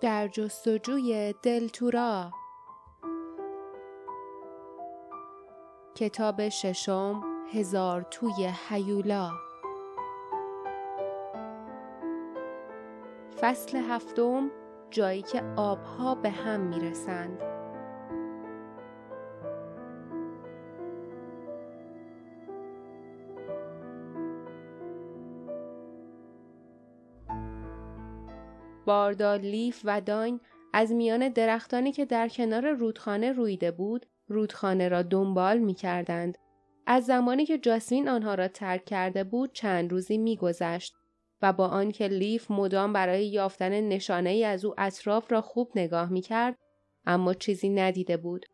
در جستجوی دلتورا. کتاب ششم هزار توی هیولا. فصل هفتم جایی که آبها به هم می‌رسند. باردال لیف و داین از میان درختانی که در کنار رودخانه رویده بود رودخانه را دنبال می کردند. از زمانی که جاسمین آنها را ترک کرده بود چند روزی میگذشت و با آنکه لیف مدام برای یافتن نشانه ای از او اطراف را خوب نگاه می کرد اما چیزی ندیده بود.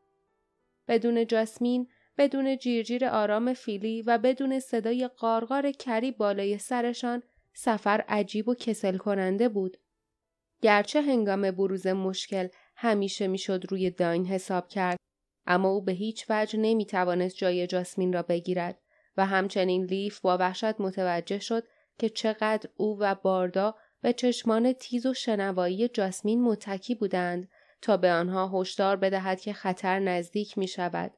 بدون جاسمین، بدون جیرجیر آرام فیلی و بدون صدای قارقار کری بالای سرشان سفر عجیب و کسل کننده بود. گرچه هنگام بروز مشکل همیشه می‌شد روی داین حساب کرد اما او به هیچ وجه نمی توانست جای جاسمین را بگیرد و همچنین لیف با وحشت متوجه شد که چقدر او و باردا به چشمان تیز و شنوایی جاسمین متکی بودند تا به آنها هشدار بدهد که خطر نزدیک می شود.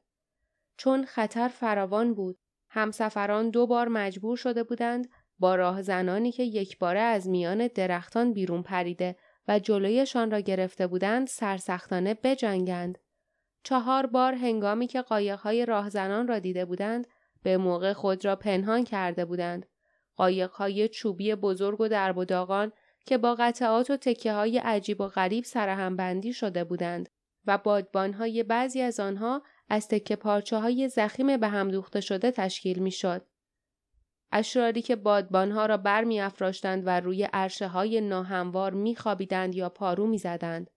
چون خطر فراوان بود همسفران دو بار مجبور شده بودند با راه زنانی که یک باره از میان درختان بیرون پریده و جلویشان را گرفته بودند سرسختانه بجنگند. چهار بار هنگامی که قایقهای راهزنان را دیده بودند به موقع خود را پنهان کرده بودند. قایقهای چوبی بزرگ و درب و داغان که با قطعات و تکه های عجیب و غریب سرهم بندی شده بودند و بادبانهای بعضی از آنها از تکه پارچه های زخیم به هم دوخته شده تشکیل می شد. اشراری که بادبانها را بر می افراشتند و روی عرشه های ناهموار می خوابیدند یا پارو می زدند.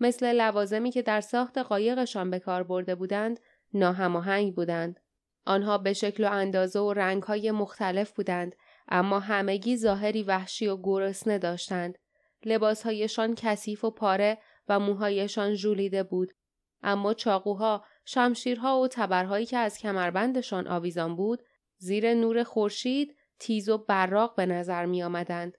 مثل لوازمی که در ساخت قایقشان به کار برده بودند ناهماهنگ بودند. آنها به شکل و اندازه و رنگهای مختلف بودند اما همگی ظاهری وحشی و گرسنه داشتند. لباسهایشان کثیف و پاره و موهایشان ژولیده بود. اما چاقوها، شمشیرها و تبرهایی که از کمربندشان آویزان بود زیر نور خورشید تیز و براق به نظر می آمدند.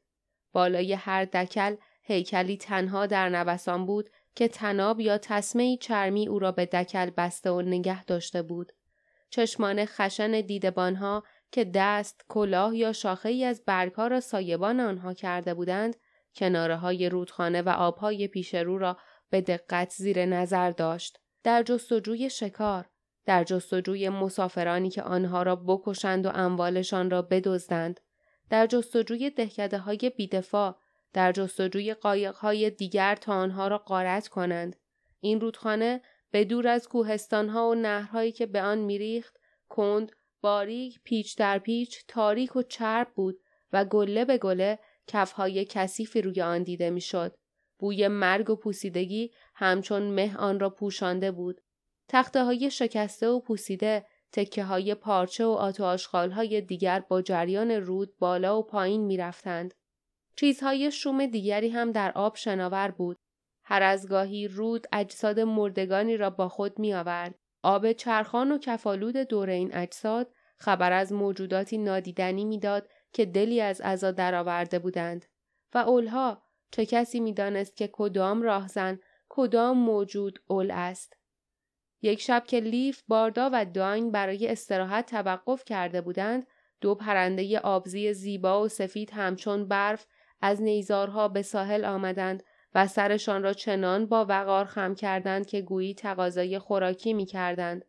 بالای هر دکل هیکلی تنها در نوسان بود که تناب یا تسمه چرمی او را به دکل بسته و نگه داشته بود. چشمان خشن دیدبانها که دست، کلاه یا شاخه ای از برگها را سایبان آنها کرده بودند، کناره های رودخانه و آبهای پیش رو را به دقت زیر نظر داشت. در جستجوی شکار، در جستجوی مسافرانی که آنها را بکشند و اموالشان را بدزدند در جستجوی دهکده های بیدفاع در جستجوی قایق های دیگر تا آنها را غارت کنند. این رودخانه به دور از کوهستان ها و نهرهایی که به آن میریخت کند باریک پیچ در پیچ تاریک و چرب بود و گله به گله کفهای کثیفی روی آن دیده می‌شد. بوی مرگ و پوسیدگی همچون مه آن را پوشانده بود. تخته های شکسته و پوسیده تکه های پارچه و آتو های دیگر با جریان رود بالا و پایین می رفتند. چیزهای شوم دیگری هم در آب شناور بود. هر از گاهی رود اجساد مردگانی را با خود می آورد. آب چرخان و کفالود دور این اجساد خبر از موجوداتی نادیدنی می‌داد که دلی از عزا درآورده بودند و اولها چه کسی می‌دانست که کدام راهزن کدام موجود اول است یک شب که لیف، باردا و داین برای استراحت توقف کرده بودند، دو پرنده آبزی زیبا و سفید همچون برف از نیزارها به ساحل آمدند و سرشان را چنان با وقار خم کردند که گویی تقاضای خوراکی می کردند.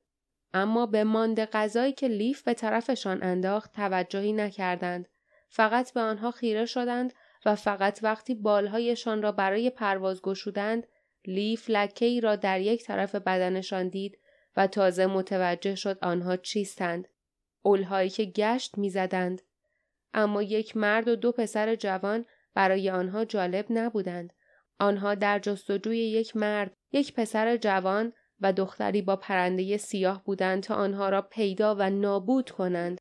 اما به مانده غذایی که لیف به طرفشان انداخت توجهی نکردند. فقط به آنها خیره شدند و فقط وقتی بالهایشان را برای پرواز گشودند لیف لکه ای را در یک طرف بدنشان دید و تازه متوجه شد آنها چیستند. اولهایی که گشت می‌زدند. اما یک مرد و دو پسر جوان برای آنها جالب نبودند. آنها در جستجوی یک مرد، یک پسر جوان و دختری با پرنده سیاه بودند تا آنها را پیدا و نابود کنند.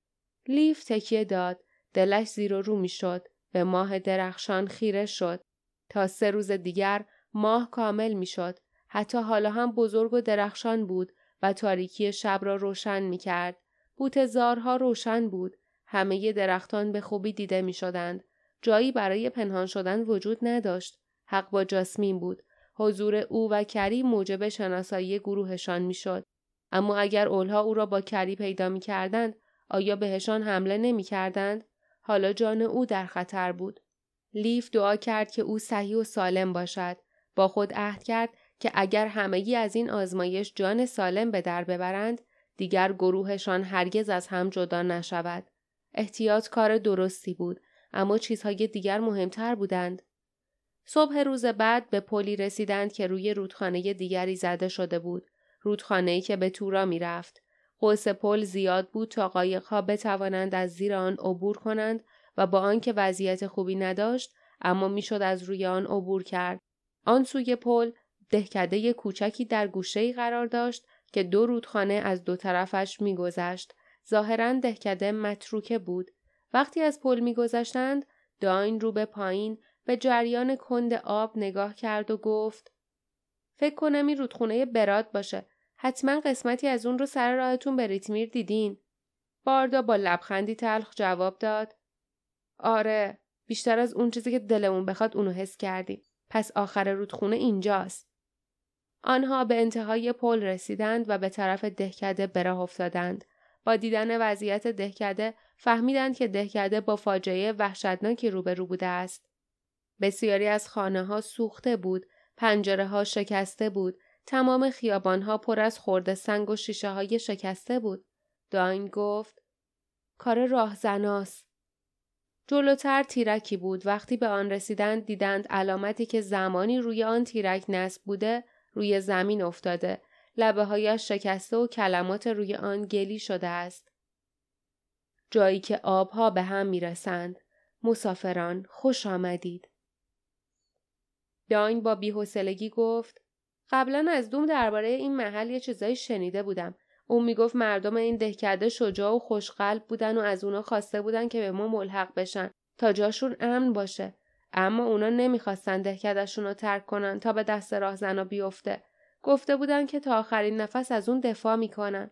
لیف تکیه داد. دلش زیر و رو می شد. به ماه درخشان خیره شد. تا سه روز دیگر ماه کامل می‌شد. حتی حالا هم بزرگ و درخشان بود و تاریکی شب را روشن می کرد. بوت زارها روشن بود. همه درختان به خوبی دیده می شدند. جایی برای پنهان شدن وجود نداشت. حق با جاسمین بود. حضور او و کری موجب شناسایی گروهشان می‌شد. اما اگر اولها او را با کری پیدا می کردند آیا بهشان حمله نمی کردند؟ حالا جان او در خطر بود. لیف دعا کرد که او صحیح و سالم باشد. با خود عهد کرد که اگر همگی از این آزمایش جان سالم به در ببرند دیگر گروهشان هرگز از هم جدا نشود. احتیاط کار درستی بود اما چیزهای دیگر مهمتر بودند. صبح روز بعد به پلی رسیدند که روی رودخانه دیگری زده شده بود. رودخانه‌ای که به تورا می‌رفت. قوس پل زیاد بود تا قایقها بتوانند از زیر آن عبور کنند و با آنکه وضعیت خوبی نداشت اما می‌شد از روی آن عبور کرد. آن سوی پل دهکده کوچکی در گوشه قرار داشت که دو رودخانه از دو طرفش میگذشت. ظاهرا دهکده متروکه بود. وقتی از پل میگذشتند داین رو به پایین به جریان کند آب نگاه کرد و گفت فکر کنم این رودخونه براد باشه. حتما قسمتی از اون رو سر راهتون به ریتمیر دیدین. باردا با لبخندی تلخ جواب داد. آره بیشتر از اون چیزی که دلمون بخواد اونو حس کردیم. پس آخر رودخونه اینجاست. آنها به انتهای پل رسیدند و به طرف دهکده براه افتادند. با دیدن وضعیت دهکده فهمیدند که دهکده با فاجعه وحشتناکی روبرو بوده است. بسیاری از خانه ها سوخته بود، پنجره ها شکسته بود، تمام خیابان ها پر از خورده سنگ و شیشه های شکسته بود. داین گفت کار راهزناست. جلوتر تیرکی بود وقتی به آن رسیدند دیدند علامتی که زمانی روی آن تیرک نصب بوده روی زمین افتاده لبه هایش شکسته و کلمات روی آن گلی شده است. جایی که آبها به هم می رسند. مسافران خوش آمدید. داین با بیحسلگی گفت قبلا از دوم درباره این محل یه چیزایی شنیده بودم. اون می‌گفت مردم این دهکده شجاع و خوشقلب بودن و از اونا خواسته بودن که به ما ملحق بشن تا جاشون امن باشه. اما اونا نمی‌خواستن دهکدهشون رو ترک کنن تا به دست راهزنا بیفته. گفته بودن که تا آخرین نفس از اون دفاع می‌کنن.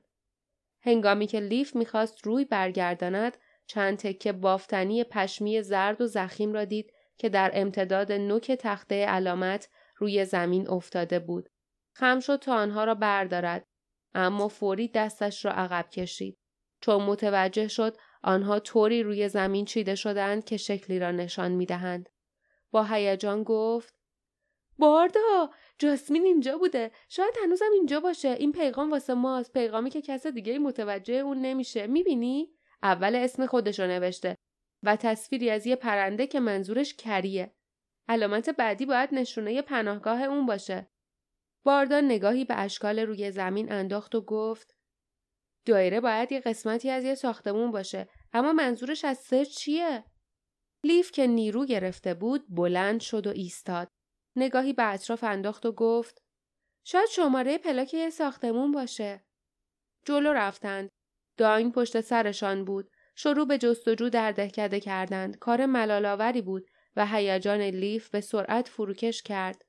هنگامی که لیف می‌خواست روی برگرداند چند تکه بافتنی پشمی زرد و زخیم را دید که در امتداد نوک تخته علامت روی زمین افتاده بود. خم شد تا آنها را بردارد اما فوری دستش را عقب کشید. چون متوجه شد آنها طوری روی زمین چیده شدند که شکلی را نشان می‌دهند. با هیجان گفت باردا جاسمین اینجا بوده. شاید هنوزم اینجا باشه. این پیغام واسه ماست. پیغامی که کس دیگه متوجه اون نمیشه. می‌بینی؟ اول اسم خودش رو نوشته و تصویری از یه پرنده که منظورش کریه. علامت بعدی باید نشونه پناهگاه اون باشه. باردان نگاهی به اشکال روی زمین انداخت و گفت دایره باید یه قسمتی از یه ساختمون باشه اما منظورش از سر چیه لیف که نیرو گرفته بود بلند شد و ایستاد نگاهی به اطراف انداخت و گفت شاید شماره پلاک یه ساختمون باشه. جلو رفتند. داین پشت سرشان بود. شروع به جستجو در دهکده کردند. کار ملالاوری بود و هیجان لیف به سرعت فروکش کرد.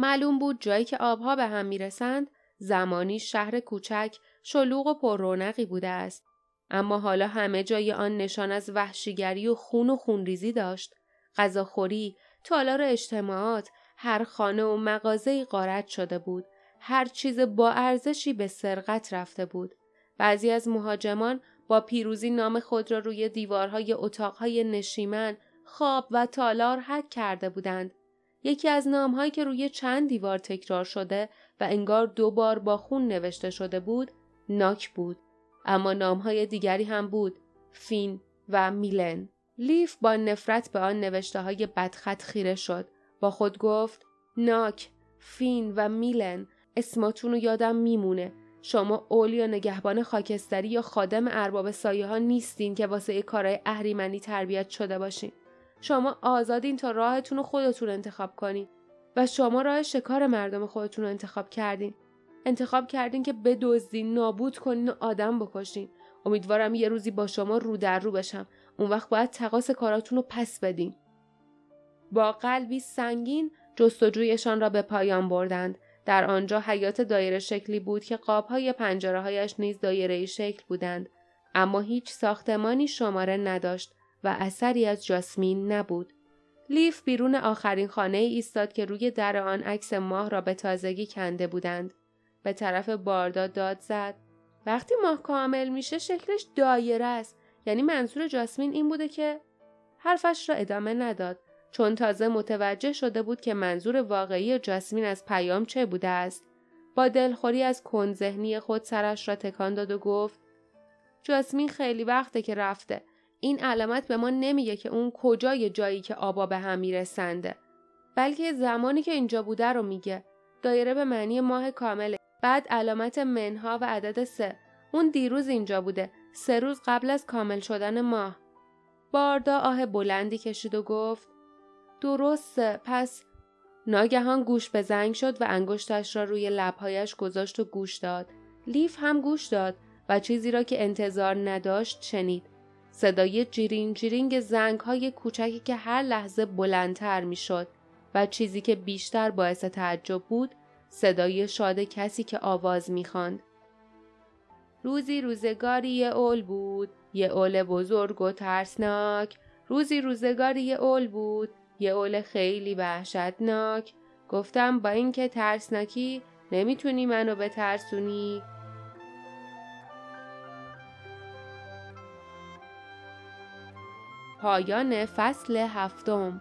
معلوم بود جایی که آبها به هم می‌رسند زمانی شهر کوچک شلوغ و پررونقی بوده است. اما حالا همه جای آن نشان از وحشیگری و خون و خونریزی داشت. غذاخوری، تالار اجتماعات، هر خانه و مغازه غارت شده بود. هر چیز با ارزشی به سرقت رفته بود. بعضی از مهاجمان با پیروزی نام خود را روی دیوارهای اتاقهای نشیمن، خواب و تالار حک کرده بودند. یکی از نامهایی که روی چند دیوار تکرار شده و انگار دو بار با خون نوشته شده بود، ناک بود. اما نامهای دیگری هم بود، فین و میلن. لیف با نفرت به آن نوشته های بدخط خیره شد. با خود گفت ناک، فین و میلن اسماتون رو یادم میمونه. شما اولی یا نگهبان خاکستری یا خادم ارباب سایه ها نیستین که واسه کارهای اهریمنی تربیت شده باشین. شما آزادین تا راهتون رو خودتون انتخاب کنین و شما راه شکار مردم خودتون رو انتخاب کردین. انتخاب کردین که بدزدین، نابود کنین و آدم بکشین. امیدوارم یه روزی با شما رو در رو بشم. اون وقت باید تقاس کاراتون رو پس بدین. با قلبی سنگین جستجویشان را به پایان بردند. در آنجا حیات دایره شکلی بود که قابهای پنجره هایش نیز دایره شکل بودند. اما هیچ ساختمانی شماره نداشت و اثری از جاسمین نبود. لیف بیرون آخرین خانه ای ایستاد که روی در آن عکس ماه را به تازگی کنده بودند. به طرف باردا داد زد. وقتی ماه کامل میشه شکلش دایره است. یعنی منظور جاسمین این بوده که حرفش را ادامه نداد چون تازه متوجه شده بود که منظور واقعی جاسمین از پیام چه بوده است. با دلخوری از کنذهنی خود سرش را تکان داد و گفت جاسمین خیلی وقته که رفته. این علامت به ما نمیگه که اون کجای جایی که آبا به هم میرسنده. بلکه زمانی که اینجا بوده رو میگه. دایره به معنی ماه کامله. بعد علامت منها و عدد سه. اون دیروز اینجا بوده. سه روز قبل از کامل شدن ماه. باردا آه بلندی کشید و گفت درسته پس ناگهان گوش به زنگ شد و انگشتش را روی لبهایش گذاشت و گوش داد. لیف هم گوش داد و چیزی را که انتظار نداشت شنید. صدای جیرین جیرینگ زنگ های کوچکی که هر لحظه بلندتر می شد و چیزی که بیشتر باعث تعجب بود صدای شاد کسی که آواز می خاند. روزی روزگاری یه اول بود یه اول بزرگ و ترسناک. روزی روزگاری یه اول بود یه اول خیلی وحشتناک. گفتم با اینکه ترسناکی نمی‌تونی منو بترسونی. پایان فصل هفتم.